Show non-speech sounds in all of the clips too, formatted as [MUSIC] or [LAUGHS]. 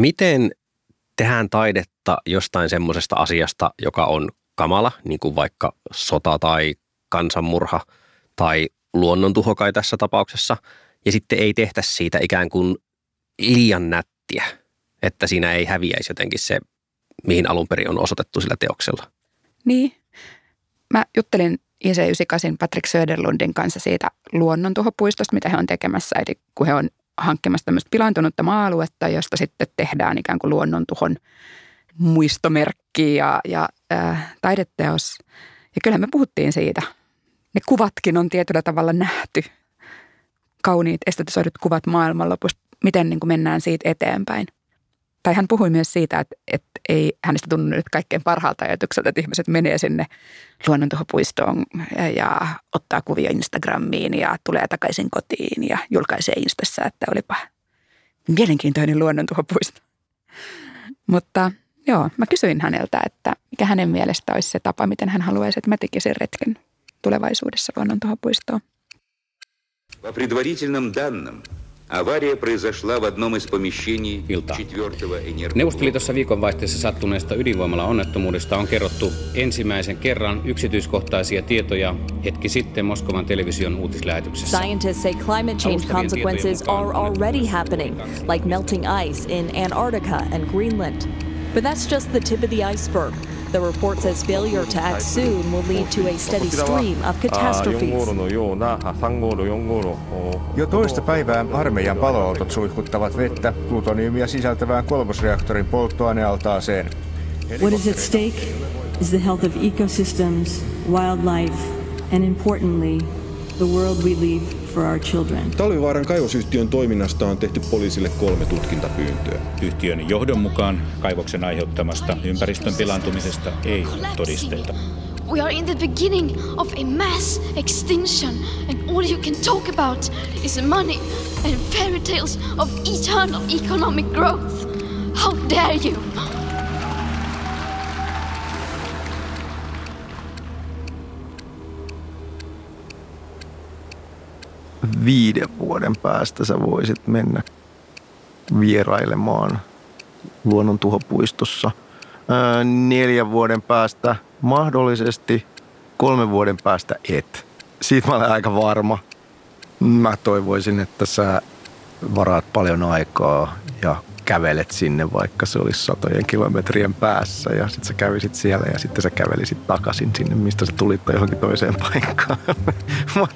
Miten tehdään taidetta jostain semmoisesta asiasta, joka on kamala, niin kuin vaikka sota tai kansanmurha tai luonnontuho kai tässä tapauksessa, ja sitten ei tehtä siitä ikään kuin liian nättiä, että siinä ei häviäisi jotenkin se, mihin alun perin on osoitettu sillä teoksella. Niin. Mä juttelin IC98 Patrick Söderlundin kanssa siitä luonnontuhopuistosta, mitä he on tekemässä. Eli kun he on hankkimassa tämmöistä pilaantunutta maa-aluetta, josta sitten tehdään ikään kuin luonnontuhon muistomerkki ja, ja äh, taideteos. Ja kyllä me puhuttiin siitä. Ne kuvatkin on tietyllä tavalla nähty. Kauniit estetisoidut kuvat maailmanlopusta, miten niin kuin mennään siitä eteenpäin – tai hän puhui myös siitä, että, että ei hänestä tunnu nyt kaikkein parhaalta ajatukselta, että ihmiset menee sinne luonnontuhopuistoon ja ottaa kuvia Instagramiin ja tulee takaisin kotiin ja julkaisee Instassa, että olipa mielenkiintoinen luonnontuhopuisto. Mutta joo, mä kysyin häneltä, että mikä hänen mielestä olisi se tapa, miten hän haluaisi, että mä tekisin retken tulevaisuudessa luonnontuhopuistoon. По предварительным данным, Avaria произошла в одном из помещений четвертого Neuvostoliitossa viikonvaihteessa sattuneesta ydinvoimala-onnettomuudesta on kerrottu ensimmäisen kerran yksityiskohtaisia tietoja hetki sitten Moskovan television uutislähetyksessä. Scientists say climate change consequences are already happening, like melting ice in Antarctica and Greenland. But that's just the tip of the iceberg. The report says failure to act soon will lead to a steady stream of catastrophes. Jo toista päivää armeijan paloautot suihkuttavat vettä plutoniumia sisältävään kolmosreaktorin polttoainealtaaseen. What is at stake is the health of ecosystems, wildlife, and importantly, the world we leave for our children. Talvivaaran kaivosyhtiön toiminnasta on tehty poliisille kolme tutkintapyyntöä. Yhtiön johdon mukaan kaivoksen aiheuttamasta ympäristön pilaantumisesta ei ole todisteita. We are in the beginning of a mass extinction, and all you can talk about is money and fairy tales of eternal economic growth. How dare you! Viiden vuoden päästä sä voisit mennä vierailemaan luonnontuhopuistossa. neljän vuoden päästä mahdollisesti, kolmen vuoden päästä et. Siitä mä olen aika varma. Mä toivoisin, että sä varaat paljon aikaa ja kävelet sinne, vaikka se olisi satojen kilometrien päässä ja sitten sä kävisit siellä ja sitten sä kävelisit takaisin sinne, mistä sä tulit tai johonkin toiseen paikkaan. Mut,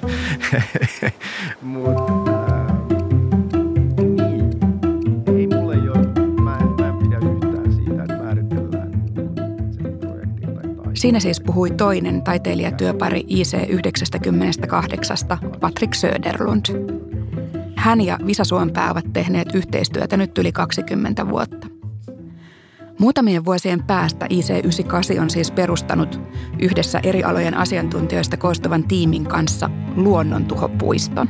Siinä siis puhui toinen taiteilijatyöpari IC98, Patrick Söderlund. Hän ja Visa Suompää ovat tehneet yhteistyötä nyt yli 20 vuotta. Muutamien vuosien päästä IC98 on siis perustanut yhdessä eri alojen asiantuntijoista koostuvan tiimin kanssa luonnontuhopuiston.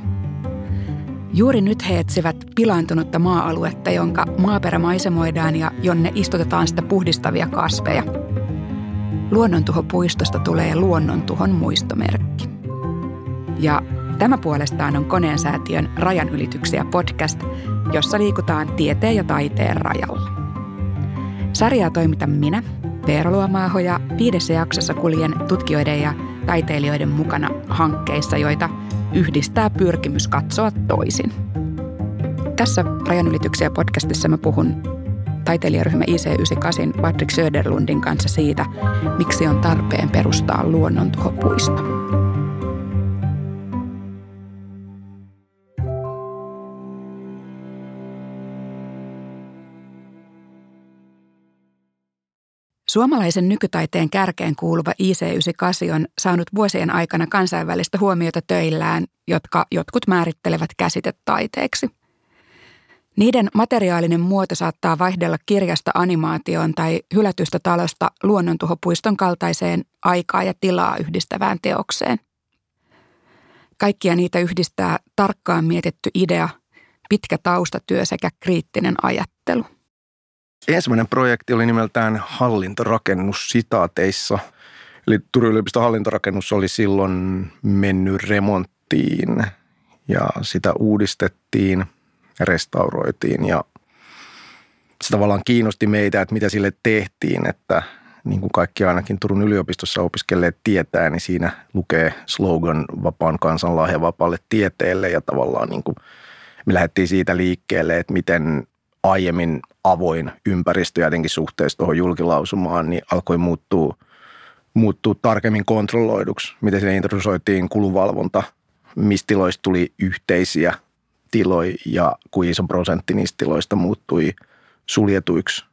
Juuri nyt he etsivät pilaantunutta maa-aluetta, jonka maaperä maisemoidaan ja jonne istutetaan sitä puhdistavia kasveja. Luonnontuhopuistosta tulee luonnontuhon muistomerkki. Ja Tämä puolestaan on Koneensäätiön Rajanylityksiä podcast, jossa liikutaan tieteen ja taiteen rajalla. Sarjaa toimitan minä, Veera Luomaaho, ja viidessä jaksossa kuljen tutkijoiden ja taiteilijoiden mukana hankkeissa, joita yhdistää pyrkimys katsoa toisin. Tässä Rajanylityksiä podcastissa mä puhun taiteilijaryhmä IC98 Patrick Söderlundin kanssa siitä, miksi on tarpeen perustaa luonnontuhopuisto. Suomalaisen nykytaiteen kärkeen kuuluva IC98 on saanut vuosien aikana kansainvälistä huomiota töillään, jotka jotkut määrittelevät käsitetaiteeksi. Niiden materiaalinen muoto saattaa vaihdella kirjasta animaatioon tai hylätystä talosta luonnontuhopuiston kaltaiseen aikaa ja tilaa yhdistävään teokseen. Kaikkia niitä yhdistää tarkkaan mietitty idea, pitkä taustatyö sekä kriittinen ajattelu. Ensimmäinen projekti oli nimeltään hallintorakennus sitaateissa. Eli Turun yliopiston hallintorakennus oli silloin mennyt remonttiin ja sitä uudistettiin restauroitiin ja se tavallaan kiinnosti meitä, että mitä sille tehtiin, että niin kuin kaikki ainakin Turun yliopistossa opiskelleet tietää, niin siinä lukee slogan vapaan kansan lahja vapaalle tieteelle ja tavallaan niin kuin me lähdettiin siitä liikkeelle, että miten aiemmin avoin ympäristö jotenkin suhteessa tuohon julkilausumaan, niin alkoi muuttua, muuttua tarkemmin kontrolloiduksi. Miten sinne introdusoitiin kuluvalvonta, mistä tiloista tuli yhteisiä tiloja ja kuin iso prosentti niistä tiloista muuttui suljetuiksi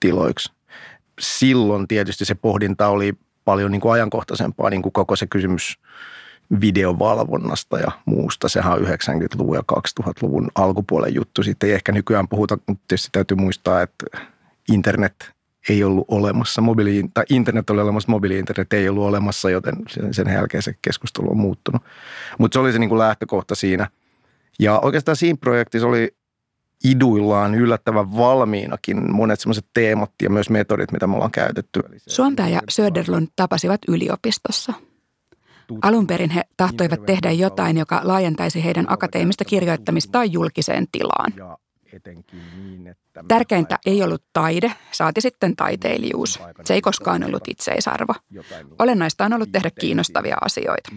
tiloiksi. Silloin tietysti se pohdinta oli paljon niin kuin ajankohtaisempaa, niin kuin koko se kysymys videovalvonnasta ja muusta. Sehän on 90-luvun ja 2000-luvun alkupuolen juttu. Sitten ei ehkä nykyään puhuta, mutta tietysti täytyy muistaa, että internet ei ollut olemassa, mobiili, tai internet oli olemassa, mobiili-internet ei ollut olemassa, joten sen jälkeen se keskustelu on muuttunut. Mutta se oli se niin kuin lähtökohta siinä. Ja oikeastaan siinä projektissa oli iduillaan yllättävän valmiinakin monet sellaiset teemat ja myös metodit, mitä me ollaan käytetty. Suompää ja Söderlund tapasivat yliopistossa. Alun perin he tahtoivat tehdä jotain, joka laajentaisi heidän akateemista kirjoittamistaan julkiseen tilaan. Niin, Tärkeintä ei ollut taide, saati sitten taiteilijuus. Se ei koskaan ollut itseisarvo. Olennaista on ollut tehdä kiinnostavia asioita.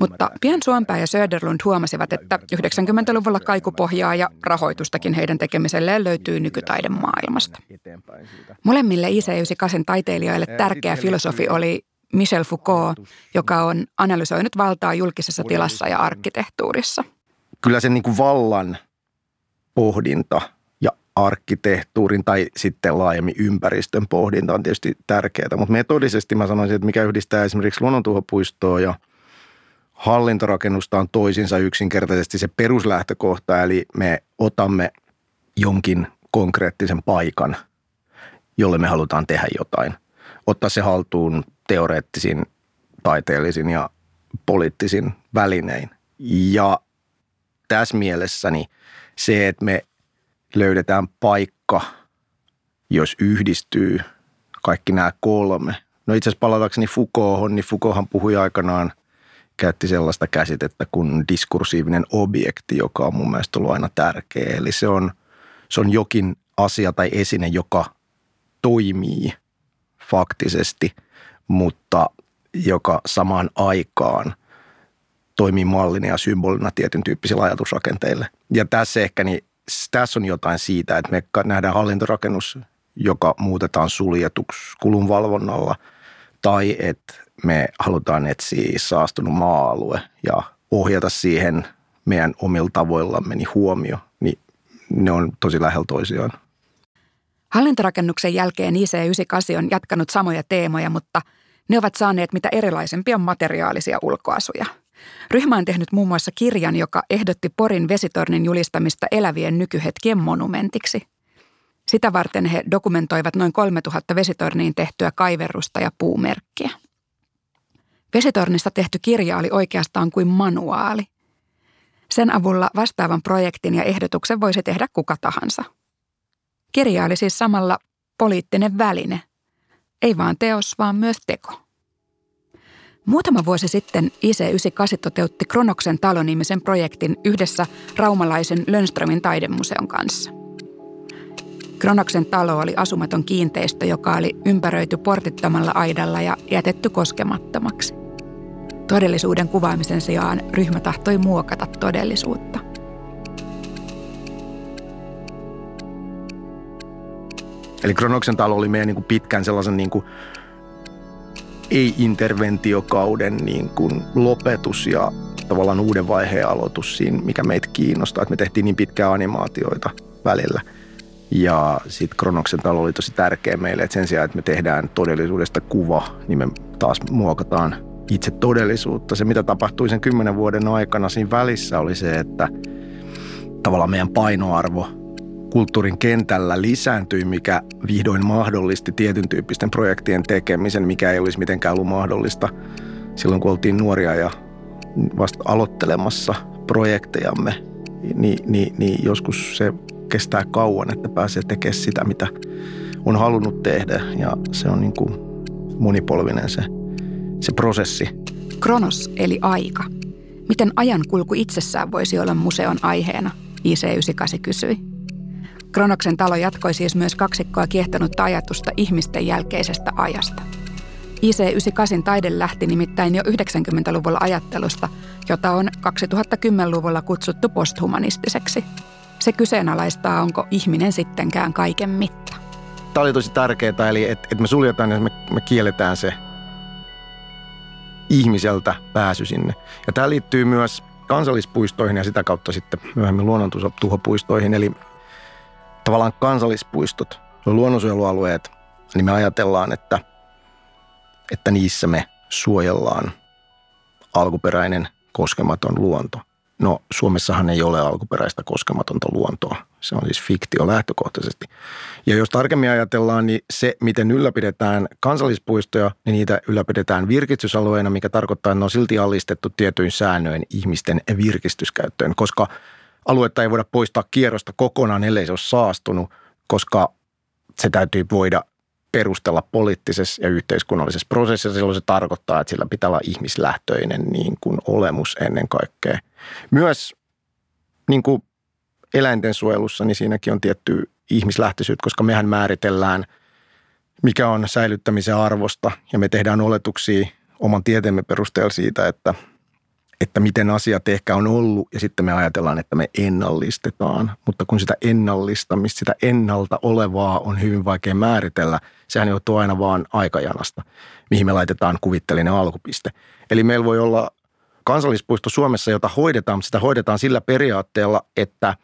Mutta pian Suompää ja Söderlund huomasivat, että 90-luvulla kaikupohjaa ja rahoitustakin heidän tekemiselleen löytyy nykytaidemaailmasta. Molemmille IC98 taiteilijoille tärkeä filosofi oli Michel Foucault, joka on analysoinut valtaa julkisessa tilassa ja arkkitehtuurissa. Kyllä sen niin kuin vallan pohdinta ja arkkitehtuurin tai sitten laajemmin ympäristön pohdinta on tietysti tärkeää. Mutta metodisesti mä sanoisin, että mikä yhdistää esimerkiksi luonnontuhopuistoa ja hallintorakennusta on toisinsa yksinkertaisesti se peruslähtökohta, eli me otamme jonkin konkreettisen paikan, jolle me halutaan tehdä jotain. Ottaa se haltuun teoreettisin, taiteellisin ja poliittisin välinein. Ja tässä mielessäni se, että me löydetään paikka, jos yhdistyy kaikki nämä kolme. No itse asiassa palatakseni Foucault'hon, niin Foucaulthan puhui aikanaan, käytti sellaista käsitettä kuin diskursiivinen objekti, joka on mun mielestä ollut aina tärkeä. Eli se on, se on jokin asia tai esine, joka toimii faktisesti, mutta joka samaan aikaan – toimii mallina ja symbolina tietyn tyyppisillä ajatusrakenteille. Ja tässä ehkä niin, tässä on jotain siitä, että me nähdään hallintorakennus, joka muutetaan suljetuksi kulunvalvonnalla, tai että me halutaan etsiä saastunut maa-alue ja ohjata siihen meidän omilla tavoillamme niin huomio, niin ne on tosi lähellä toisiaan. Hallintorakennuksen jälkeen IC98 on jatkanut samoja teemoja, mutta ne ovat saaneet mitä erilaisempia materiaalisia ulkoasuja – Ryhmä on tehnyt muun muassa kirjan, joka ehdotti Porin vesitornin julistamista elävien nykyhetkien monumentiksi. Sitä varten he dokumentoivat noin 3000 vesitorniin tehtyä kaiverrusta ja puumerkkiä. Vesitornista tehty kirja oli oikeastaan kuin manuaali. Sen avulla vastaavan projektin ja ehdotuksen voisi tehdä kuka tahansa. Kirja oli siis samalla poliittinen väline. Ei vaan teos, vaan myös teko. Muutama vuosi sitten IC98 toteutti Kronoksen talonimisen projektin yhdessä raumalaisen Lönströmin taidemuseon kanssa. Kronoksen talo oli asumaton kiinteistö, joka oli ympäröity portittomalla aidalla ja jätetty koskemattomaksi. Todellisuuden kuvaamisen sijaan ryhmä tahtoi muokata todellisuutta. Eli Kronoksen talo oli meidän niin kuin pitkään sellaisen niin kuin ei-interventiokauden niin kuin lopetus ja tavallaan uuden vaiheen aloitus siinä, mikä meitä kiinnostaa. Että me tehtiin niin pitkää animaatioita välillä. Ja sitten Kronoksen talo oli tosi tärkeä meille, että sen sijaan, että me tehdään todellisuudesta kuva, niin me taas muokataan itse todellisuutta. Se, mitä tapahtui sen kymmenen vuoden aikana siinä välissä, oli se, että tavallaan meidän painoarvo kulttuurin kentällä lisääntyi, mikä vihdoin mahdollisti tietyn tyyppisten projektien tekemisen, mikä ei olisi mitenkään ollut mahdollista silloin, kun oltiin nuoria ja vasta aloittelemassa projektejamme, niin, niin, niin joskus se kestää kauan, että pääsee tekemään sitä, mitä on halunnut tehdä ja se on niin kuin monipolvinen se, se prosessi. Kronos eli aika. Miten ajankulku itsessään voisi olla museon aiheena, IC98 kysyi. Kronoksen talo jatkoi siis myös kaksikkoa kiehtonutta ajatusta ihmisten jälkeisestä ajasta. IC98 taide lähti nimittäin jo 90-luvulla ajattelusta, jota on 2010-luvulla kutsuttu posthumanistiseksi. Se kyseenalaistaa, onko ihminen sittenkään kaiken mitta. Tämä oli tosi tärkeää, eli että et me suljetaan ja me, me kielletään se ihmiseltä pääsy sinne. Ja tämä liittyy myös kansallispuistoihin ja sitä kautta sitten myöhemmin luonnontuhopuistoihin. Eli tavallaan kansallispuistot, luonnonsuojelualueet, niin me ajatellaan, että, että niissä me suojellaan alkuperäinen koskematon luonto. No Suomessahan ei ole alkuperäistä koskematonta luontoa. Se on siis fiktio lähtökohtaisesti. Ja jos tarkemmin ajatellaan, niin se, miten ylläpidetään kansallispuistoja, niin niitä ylläpidetään virkistysalueena, mikä tarkoittaa, että ne on silti allistettu tietyin säännöin ihmisten virkistyskäyttöön, koska aluetta ei voida poistaa kierrosta kokonaan, ellei se ole saastunut, koska se täytyy voida perustella poliittisessa ja yhteiskunnallisessa prosessissa. Silloin se tarkoittaa, että sillä pitää olla ihmislähtöinen niin kuin olemus ennen kaikkea. Myös niin kuin eläinten suojelussa, niin siinäkin on tietty ihmislähtöisyyttä, koska mehän määritellään, mikä on säilyttämisen arvosta ja me tehdään oletuksia oman tieteemme perusteella siitä, että – että miten asiat ehkä on ollut ja sitten me ajatellaan, että me ennallistetaan. Mutta kun sitä ennallistamista, sitä ennalta olevaa on hyvin vaikea määritellä, sehän johtuu aina vaan aikajanasta, mihin me laitetaan kuvittelinen alkupiste. Eli meillä voi olla kansallispuisto Suomessa, jota hoidetaan, mutta sitä hoidetaan sillä periaatteella, että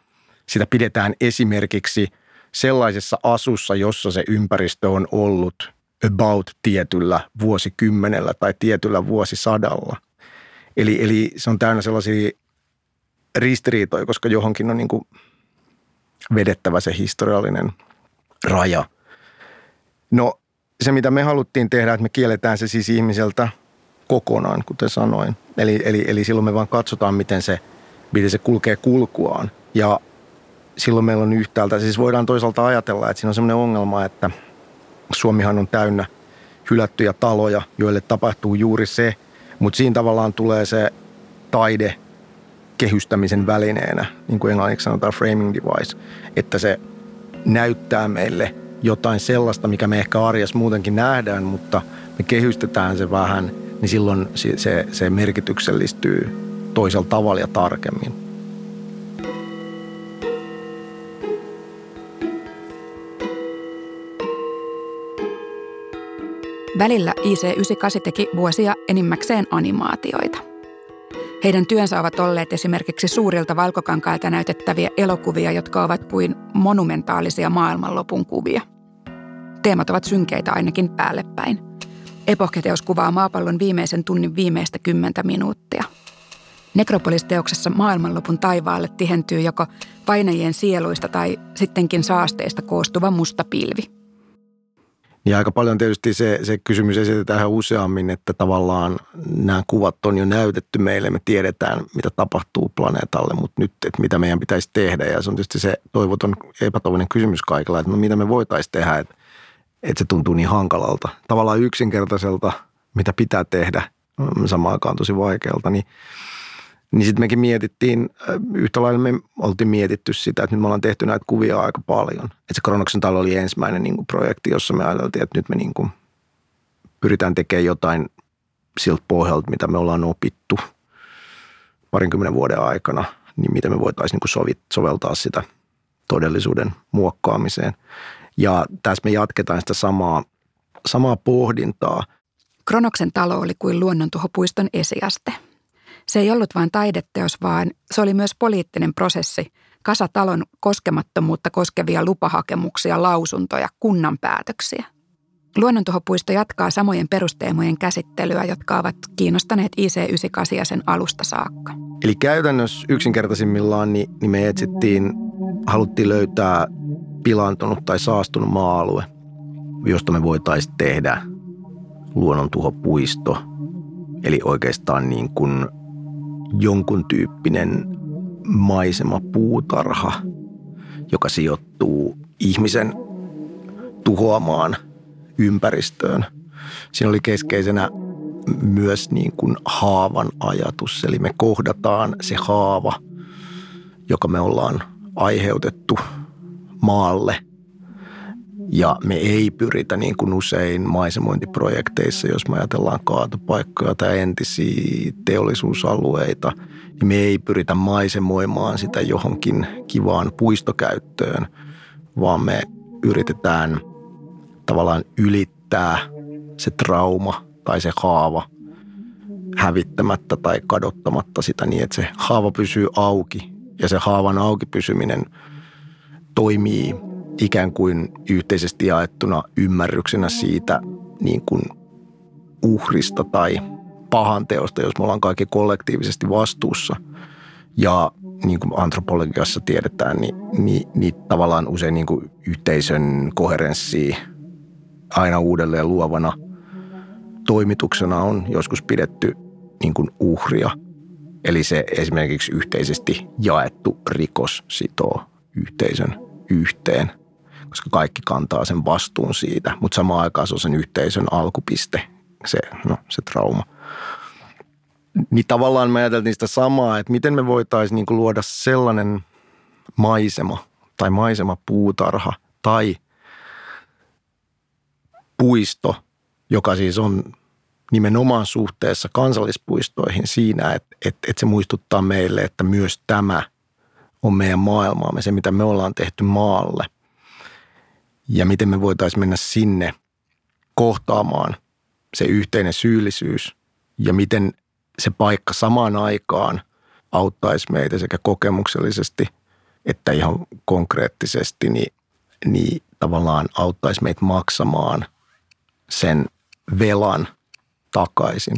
sitä pidetään esimerkiksi sellaisessa asussa, jossa se ympäristö on ollut about tietyllä vuosikymmenellä tai tietyllä vuosisadalla – Eli, eli se on täynnä sellaisia ristiriitoja, koska johonkin on niin kuin vedettävä se historiallinen raja. No se, mitä me haluttiin tehdä, että me kielletään se siis ihmiseltä kokonaan, kuten sanoin. Eli, eli, eli silloin me vaan katsotaan, miten se, miten se kulkee kulkuaan. Ja silloin meillä on yhtäältä, siis voidaan toisaalta ajatella, että siinä on sellainen ongelma, että Suomihan on täynnä hylättyjä taloja, joille tapahtuu juuri se, mutta siinä tavallaan tulee se taide kehystämisen välineenä, niin kuin englanniksi sanotaan framing device, että se näyttää meille jotain sellaista, mikä me ehkä arjessa muutenkin nähdään, mutta me kehystetään se vähän, niin silloin se, se merkityksellistyy toisella tavalla ja tarkemmin. Välillä IC98 teki vuosia enimmäkseen animaatioita. Heidän työnsä ovat olleet esimerkiksi suurilta valkokankailta näytettäviä elokuvia, jotka ovat kuin monumentaalisia maailmanlopun kuvia. Teemat ovat synkeitä ainakin päälle päin. Epohketeos kuvaa maapallon viimeisen tunnin viimeistä kymmentä minuuttia. Nekropolisteoksessa maailmanlopun taivaalle tihentyy joko painajien sieluista tai sittenkin saasteista koostuva musta pilvi – niin aika paljon tietysti se, se kysymys esitetään useammin, että tavallaan nämä kuvat on jo näytetty meille, me tiedetään mitä tapahtuu planeetalle, mutta nyt, että mitä meidän pitäisi tehdä. Ja se on tietysti se toivoton epätoivoinen kysymys kaikilla, että no mitä me voitaisiin tehdä, että, että se tuntuu niin hankalalta. Tavallaan yksinkertaiselta, mitä pitää tehdä, samaan aikaan tosi vaikealta, niin niin sitten mekin mietittiin, äh, yhtä lailla me oltiin mietitty sitä, että nyt me ollaan tehty näitä kuvia aika paljon. Että se Kronoksen talo oli ensimmäinen niin kuin projekti, jossa me ajateltiin, että nyt me niin kuin pyritään tekemään jotain siltä pohjalta, mitä me ollaan opittu parinkymmenen vuoden aikana, niin miten me voitaisiin niin kuin soveltaa sitä todellisuuden muokkaamiseen. Ja tässä me jatketaan sitä samaa, samaa pohdintaa. Kronoksen talo oli kuin luonnontuhopuiston esiaste – se ei ollut vain taideteos, vaan se oli myös poliittinen prosessi, kasa talon koskemattomuutta koskevia lupahakemuksia, lausuntoja, kunnan päätöksiä. Luonnontuhopuisto jatkaa samojen perusteemojen käsittelyä, jotka ovat kiinnostaneet IC98 sen alusta saakka. Eli käytännössä yksinkertaisimmillaan niin, niin me etsittiin, haluttiin löytää pilaantunut tai saastunut maa-alue, josta me voitaisiin tehdä luonnontuhopuisto. Eli oikeastaan niin kuin jonkun tyyppinen maisemapuutarha, joka sijoittuu ihmisen tuhoamaan ympäristöön. Siinä oli keskeisenä myös niin kuin haavan ajatus, eli me kohdataan se haava, joka me ollaan aiheutettu maalle. Ja me ei pyritä niin kuin usein maisemointiprojekteissa, jos me ajatellaan kaatopaikkoja tai entisiä teollisuusalueita, niin me ei pyritä maisemoimaan sitä johonkin kivaan puistokäyttöön, vaan me yritetään tavallaan ylittää se trauma tai se haava hävittämättä tai kadottamatta sitä niin, että se haava pysyy auki. Ja se haavan auki pysyminen toimii ikään kuin yhteisesti jaettuna ymmärryksenä siitä niin kuin uhrista tai pahanteosta, jos me ollaan kaikki kollektiivisesti vastuussa. Ja niin kuin antropologiassa tiedetään, niin, niin, niin tavallaan usein niin kuin yhteisön koherenssi aina uudelleen luovana toimituksena on joskus pidetty niin kuin uhria. Eli se esimerkiksi yhteisesti jaettu rikos sitoo yhteisön yhteen, koska kaikki kantaa sen vastuun siitä, mutta samaan aikaan se on sen yhteisön alkupiste, se, no, se trauma. Niin tavallaan me ajateltiin sitä samaa, että miten me voitaisiin niin luoda sellainen maisema tai maisema puutarha tai puisto, joka siis on nimenomaan suhteessa kansallispuistoihin siinä, että, että, että se muistuttaa meille, että myös tämä on meidän maailmaamme, se mitä me ollaan tehty maalle. Ja miten me voitaisiin mennä sinne kohtaamaan se yhteinen syyllisyys ja miten se paikka samaan aikaan auttaisi meitä sekä kokemuksellisesti että ihan konkreettisesti, niin, niin tavallaan auttaisi meitä maksamaan sen velan – takaisin.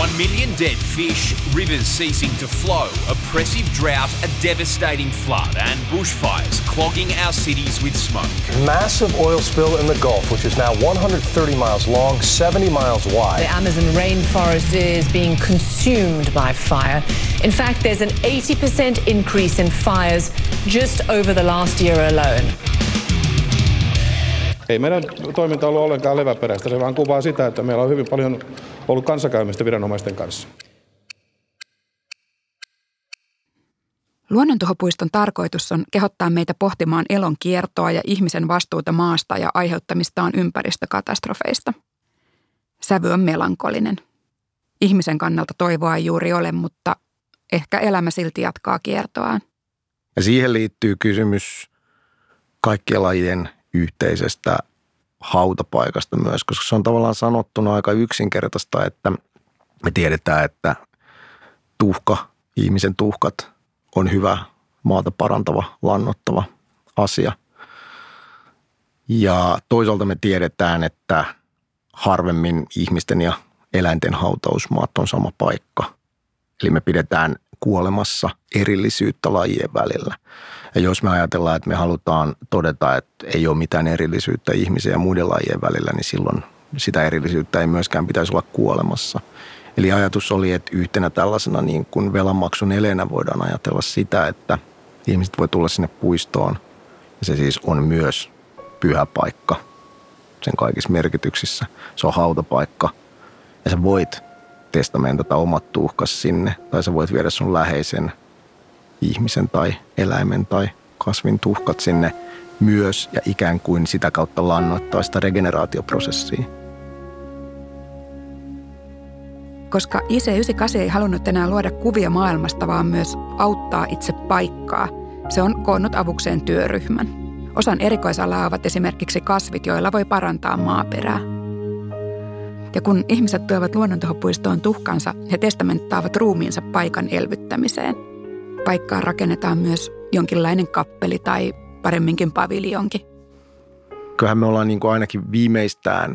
One million dead fish, rivers ceasing to flow, oppressive drought, a devastating flood, and bushfires clogging our cities with smoke. Massive oil spill in the Gulf, which is now 130 miles long, 70 miles wide. The Amazon rainforest is being consumed by fire. In fact, there's an 80% increase in fires just over the last year alone. Ei meidän toiminta ollut ollenkaan leväperäistä, se vaan kuvaa sitä, että meillä on hyvin paljon ollut kanssakäymistä viranomaisten kanssa. Luonnontuhopuiston tarkoitus on kehottaa meitä pohtimaan elon kiertoa ja ihmisen vastuuta maasta ja aiheuttamistaan ympäristökatastrofeista. Sävy on melankolinen. Ihmisen kannalta toivoa ei juuri ole, mutta ehkä elämä silti jatkaa kiertoaan. Ja siihen liittyy kysymys kaikkien lajien yhteisestä hautapaikasta myös, koska se on tavallaan sanottuna aika yksinkertaista, että me tiedetään, että tuhka, ihmisen tuhkat on hyvä maata parantava, lannottava asia. Ja toisaalta me tiedetään, että harvemmin ihmisten ja eläinten hautausmaat on sama paikka. Eli me pidetään kuolemassa erillisyyttä lajien välillä. Ja jos me ajatellaan, että me halutaan todeta, että ei ole mitään erillisyyttä ihmisen ja muiden lajien välillä, niin silloin sitä erillisyyttä ei myöskään pitäisi olla kuolemassa. Eli ajatus oli, että yhtenä tällaisena niin kuin velanmaksun eleenä voidaan ajatella sitä, että ihmiset voi tulla sinne puistoon. Ja se siis on myös pyhä paikka sen kaikissa merkityksissä. Se on hautapaikka ja sä voit testamentata omat tuhkas sinne tai sä voit viedä sun läheisen ihmisen tai eläimen tai kasvin tuhkat sinne myös ja ikään kuin sitä kautta lannoittaa sitä regeneraatioprosessia. Koska IC98 ei halunnut enää luoda kuvia maailmasta, vaan myös auttaa itse paikkaa, se on koonnut avukseen työryhmän. Osan erikoisalaa ovat esimerkiksi kasvit, joilla voi parantaa maaperää. Ja kun ihmiset tuovat luonnontuhopuistoon tuhkansa, he testamenttaavat ruumiinsa paikan elvyttämiseen – paikkaan rakennetaan myös jonkinlainen kappeli tai paremminkin paviljonki. Kyllähän me ollaan niin kuin ainakin viimeistään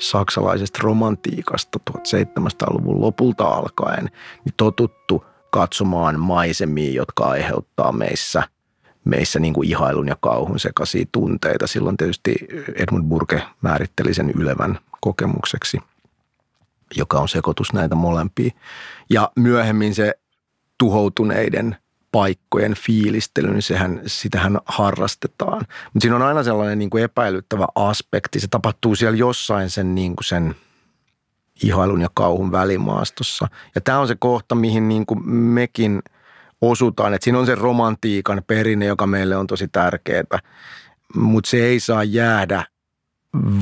saksalaisesta romantiikasta 1700-luvun lopulta alkaen niin totuttu katsomaan maisemia, jotka aiheuttaa meissä, meissä niin kuin ihailun ja kauhun sekaisia tunteita. Silloin tietysti Edmund Burke määritteli sen ylevän kokemukseksi, joka on sekoitus näitä molempia. Ja myöhemmin se tuhoutuneiden paikkojen fiilistely, niin sehän, sitähän harrastetaan. Mutta siinä on aina sellainen niin kuin epäilyttävä aspekti. Se tapahtuu siellä jossain sen, niin kuin sen ihailun ja kauhun välimaastossa. Ja tämä on se kohta, mihin niin kuin mekin osutaan. Että siinä on se romantiikan perinne, joka meille on tosi tärkeää. Mutta se ei saa jäädä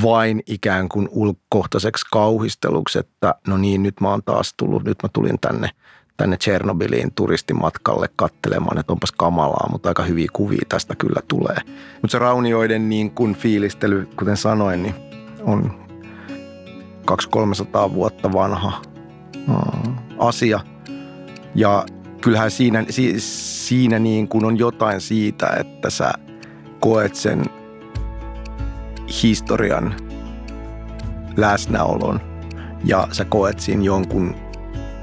vain ikään kuin ulkohtaiseksi kauhisteluksi, että no niin, nyt mä oon taas tullut, nyt mä tulin tänne, tänne Tchernobyliin turistimatkalle kattelemaan, että onpas kamalaa, mutta aika hyviä kuvia tästä kyllä tulee. Mutta se raunioiden niin kuin fiilistely, kuten sanoin, niin on 200-300 vuotta vanha asia. Ja kyllähän siinä, siinä niin kuin on jotain siitä, että sä koet sen historian läsnäolon ja sä koet siinä jonkun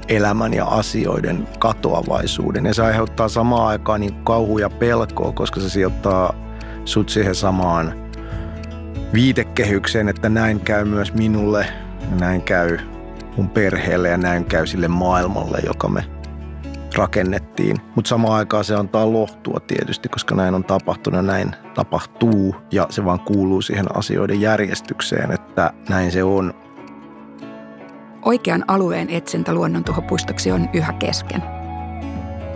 elämän ja asioiden katoavaisuuden. Ja se aiheuttaa samaan aikaan niin kauhu ja pelkoa, koska se sijoittaa sut siihen samaan viitekehykseen, että näin käy myös minulle, näin käy mun perheelle ja näin käy sille maailmalle, joka me rakennettiin. Mutta samaan aikaan se antaa lohtua tietysti, koska näin on tapahtunut ja näin tapahtuu ja se vaan kuuluu siihen asioiden järjestykseen, että näin se on. Oikean alueen etsintä luonnontuhopuistoksi on yhä kesken.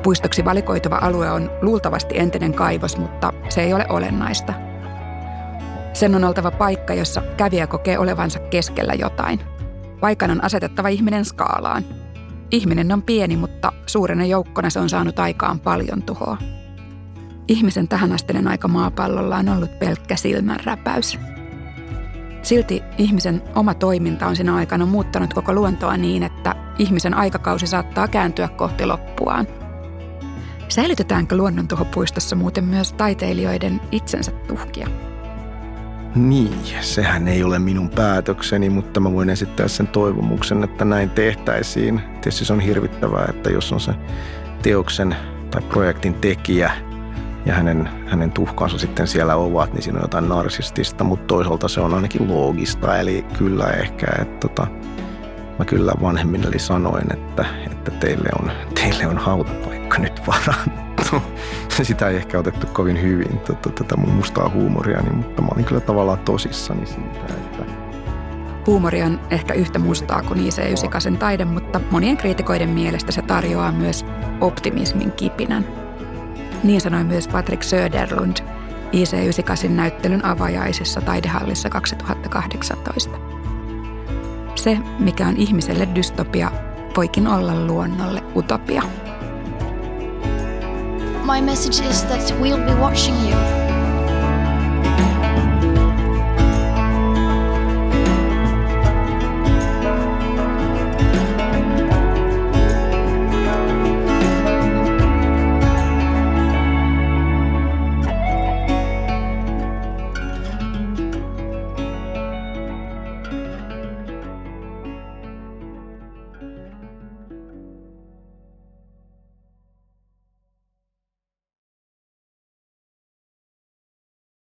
Puistoksi valikoituva alue on luultavasti entinen kaivos, mutta se ei ole olennaista. Sen on oltava paikka, jossa kävijä kokee olevansa keskellä jotain. Paikan on asetettava ihminen skaalaan – Ihminen on pieni, mutta suurena joukkona se on saanut aikaan paljon tuhoa. Ihmisen tähänastinen aika maapallolla on ollut pelkkä silmänräpäys. Silti ihmisen oma toiminta on sinä aikana muuttanut koko luontoa niin, että ihmisen aikakausi saattaa kääntyä kohti loppuaan. Säilytetäänkö luonnontuhopuistossa muuten myös taiteilijoiden itsensä tuhkia? Niin, sehän ei ole minun päätökseni, mutta mä voin esittää sen toivomuksen, että näin tehtäisiin. Tietysti se on hirvittävää, että jos on se teoksen tai projektin tekijä ja hänen, hänen tuhkansa sitten siellä ovat, niin siinä on jotain narsistista, mutta toisaalta se on ainakin loogista. Eli kyllä ehkä, että tota, mä kyllä vanhemmille sanoin, että, että teille, on, teille on hautapaikka nyt varattu. [LAUGHS] sitä ei ehkä otettu kovin hyvin, tota, tätä mun mustaa huumoria, niin, mutta mä olin kyllä tavallaan tosissani siitä, että Huumori on ehkä yhtä mustaa kuin IC98 taide, mutta monien kriitikoiden mielestä se tarjoaa myös optimismin kipinän. Niin sanoi myös Patrick Söderlund IC98 näyttelyn avajaisissa taidehallissa 2018. Se, mikä on ihmiselle dystopia, voikin olla luonnolle utopia. My message is that we'll be watching you.